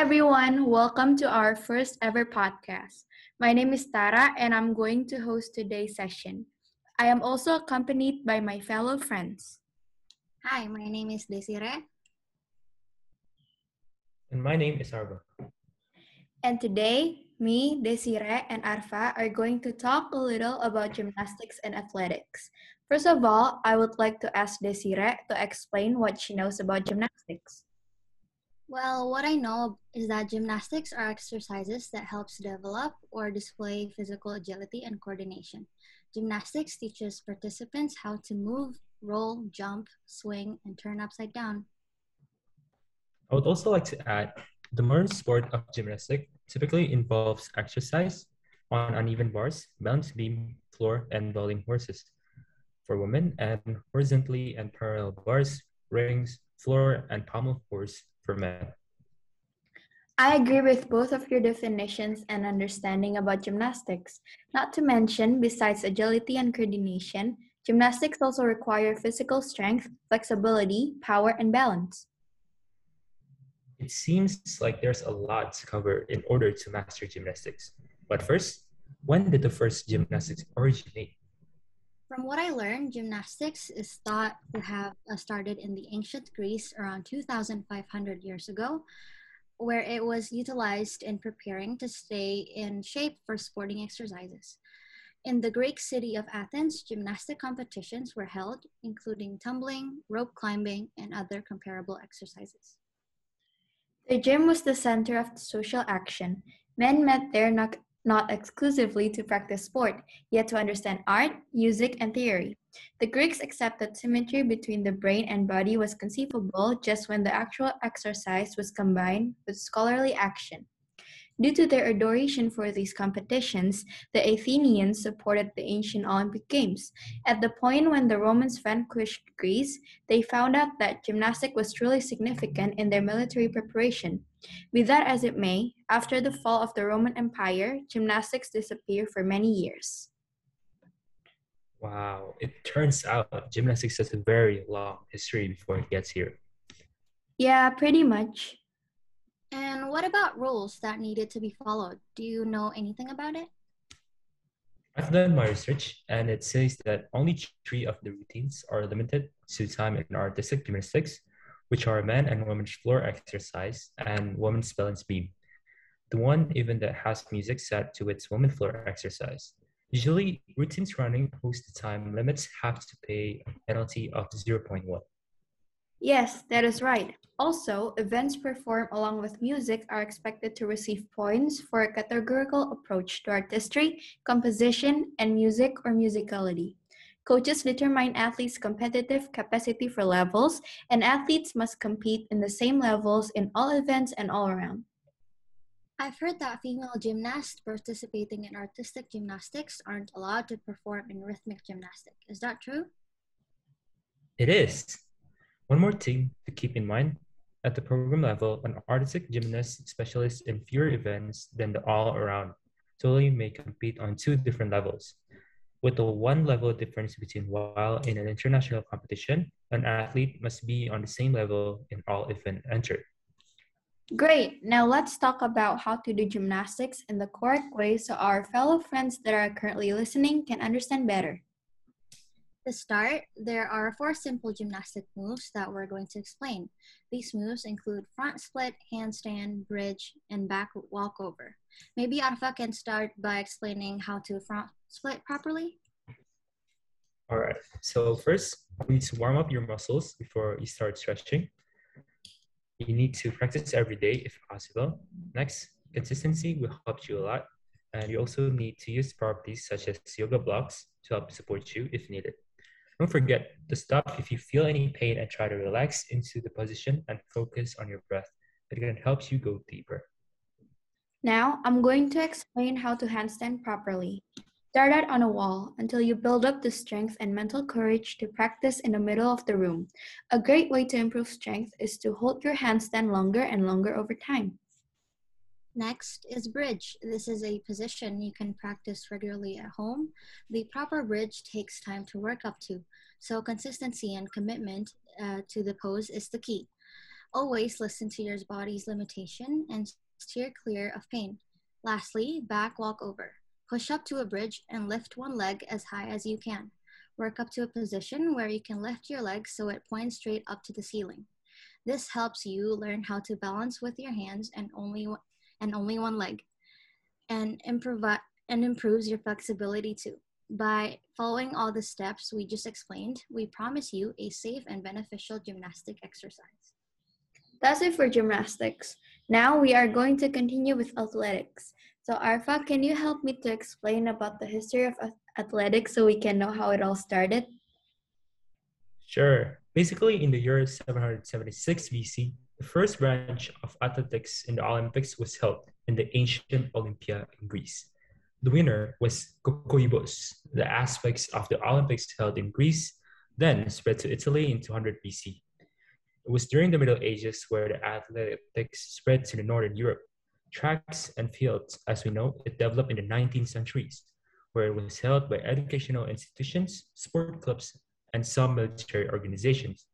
everyone, welcome to our first ever podcast. My name is Tara and I'm going to host today's session. I am also accompanied by my fellow friends. Hi, my name is Desiree. And my name is Arva. And today, me, Desiree, and Arfa are going to talk a little about gymnastics and athletics. First of all, I would like to ask Desiree to explain what she knows about gymnastics. Well, what I know is that gymnastics are exercises that helps develop or display physical agility and coordination. Gymnastics teaches participants how to move, roll, jump, swing, and turn upside down. I would also like to add the modern sport of gymnastics typically involves exercise on uneven bars, balance beam, floor, and vaulting horses for women, and horizontally and parallel bars, rings, floor, and pommel horse for men. I agree with both of your definitions and understanding about gymnastics. Not to mention, besides agility and coordination, gymnastics also require physical strength, flexibility, power, and balance. It seems like there's a lot to cover in order to master gymnastics. But first, when did the first gymnastics originate? From what I learned, gymnastics is thought to have uh, started in the ancient Greece around 2,500 years ago, where it was utilized in preparing to stay in shape for sporting exercises. In the Greek city of Athens, gymnastic competitions were held, including tumbling, rope climbing, and other comparable exercises. The gym was the center of social action. Men met there not, not exclusively to practice sport, yet to understand art, music, and theory. The Greeks accepted symmetry between the brain and body was conceivable just when the actual exercise was combined with scholarly action. Due to their adoration for these competitions, the Athenians supported the ancient Olympic Games. At the point when the Romans vanquished Greece, they found out that gymnastics was truly significant in their military preparation. Be that as it may, after the fall of the Roman Empire, gymnastics disappeared for many years. Wow, it turns out gymnastics has a very long history before it gets here. Yeah, pretty much. And what about rules that needed to be followed? Do you know anything about it? I've done my research, and it says that only three of the routines are limited to time in artistic gymnastics, which are men and women's floor exercise and women's balance beam. The one even that has music set to its women floor exercise. Usually, routines running post the time limits have to pay a penalty of 0.1. Yes, that is right. Also, events performed along with music are expected to receive points for a categorical approach to artistry, composition, and music or musicality. Coaches determine athletes' competitive capacity for levels, and athletes must compete in the same levels in all events and all around. I've heard that female gymnasts participating in artistic gymnastics aren't allowed to perform in rhythmic gymnastics. Is that true? It is. One more thing to keep in mind at the program level, an artistic gymnast specializes in fewer events than the all around totally may compete on two different levels. With a one level difference between while in an international competition, an athlete must be on the same level in all events entered. Great. Now let's talk about how to do gymnastics in the correct way so our fellow friends that are currently listening can understand better. To start, there are four simple gymnastic moves that we're going to explain. These moves include front split, handstand, bridge, and back walkover. Maybe Arfa can start by explaining how to front split properly. All right, so first, you need to warm up your muscles before you start stretching. You need to practice every day if possible. Next, consistency will help you a lot. And you also need to use properties such as yoga blocks to help support you if needed. Don't forget to stop if you feel any pain and try to relax into the position and focus on your breath. It can help you go deeper. Now, I'm going to explain how to handstand properly. Start out on a wall until you build up the strength and mental courage to practice in the middle of the room. A great way to improve strength is to hold your handstand longer and longer over time. Next is bridge. This is a position you can practice regularly at home. The proper bridge takes time to work up to, so consistency and commitment uh, to the pose is the key. Always listen to your body's limitation and steer clear of pain. Lastly, back walk over. Push up to a bridge and lift one leg as high as you can. Work up to a position where you can lift your leg so it points straight up to the ceiling. This helps you learn how to balance with your hands and only and only one leg, and improve and improves your flexibility too. By following all the steps we just explained, we promise you a safe and beneficial gymnastic exercise. That's it for gymnastics. Now we are going to continue with athletics. So Arfa, can you help me to explain about the history of athletics so we can know how it all started? Sure. Basically, in the year 776 BC, the first branch of athletics in the Olympics was held in the ancient Olympia in Greece. The winner was Koroibos. The aspects of the Olympics held in Greece then spread to Italy in 200 BC. It was during the Middle Ages where the athletics spread to the Northern Europe. Tracks and fields, as we know, it developed in the 19th centuries, where it was held by educational institutions, sport clubs, and some military organizations.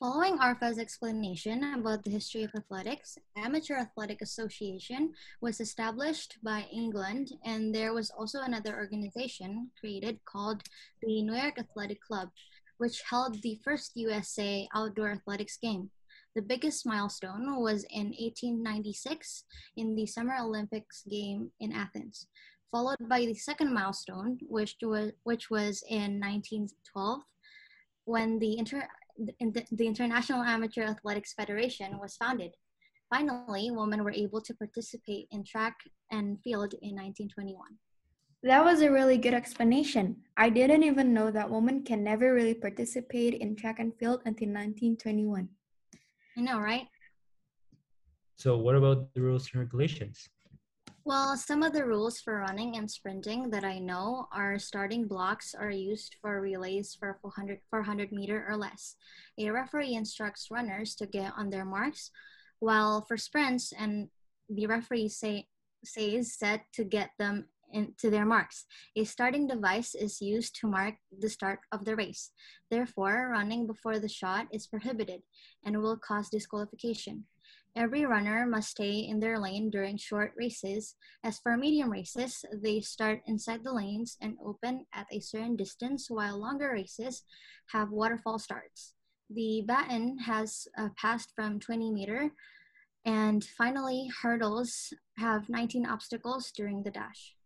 Following Arfa's explanation about the history of athletics, Amateur Athletic Association was established by England, and there was also another organization created called the New York Athletic Club, which held the first USA outdoor athletics game. The biggest milestone was in 1896 in the Summer Olympics game in Athens, followed by the second milestone, which was, which was in 1912 when the inter the, the International Amateur Athletics Federation was founded. Finally, women were able to participate in track and field in 1921. That was a really good explanation. I didn't even know that women can never really participate in track and field until 1921. I know, right? So, what about the rules and regulations? Well, some of the rules for running and sprinting that I know are starting blocks are used for relays for 400, 400 meter or less. A referee instructs runners to get on their marks, while for sprints, and the referee say, says set to get them into their marks. A starting device is used to mark the start of the race. Therefore, running before the shot is prohibited and will cause disqualification. Every runner must stay in their lane during short races. As for medium races, they start inside the lanes and open at a certain distance, while longer races have waterfall starts. The baton has uh, passed from 20 meter, and finally, hurdles have 19 obstacles during the dash.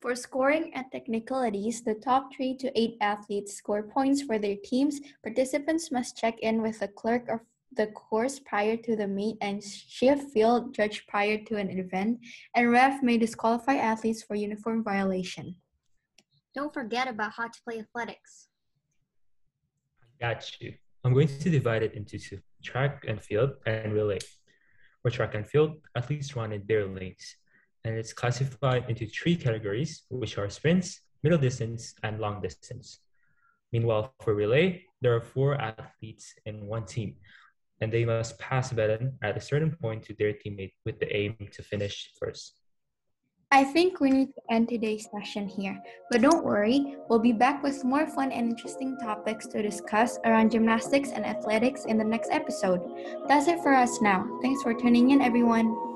For scoring and technicalities, the top three to eight athletes score points for their teams. Participants must check in with the clerk of the course prior to the meet and shift field judge prior to an event, and ref may disqualify athletes for uniform violation. Don't forget about how to play athletics. I got you. I'm going to divide it into two, track and field and relay. For track and field, athletes run in their lanes, and it's classified into three categories, which are sprints, middle distance, and long distance. Meanwhile, for relay, there are four athletes in one team, and they must pass the at a certain point to their teammate with the aim to finish first. I think we need to end today's session here, but don't worry, we'll be back with more fun and interesting topics to discuss around gymnastics and athletics in the next episode. That's it for us now. Thanks for tuning in, everyone.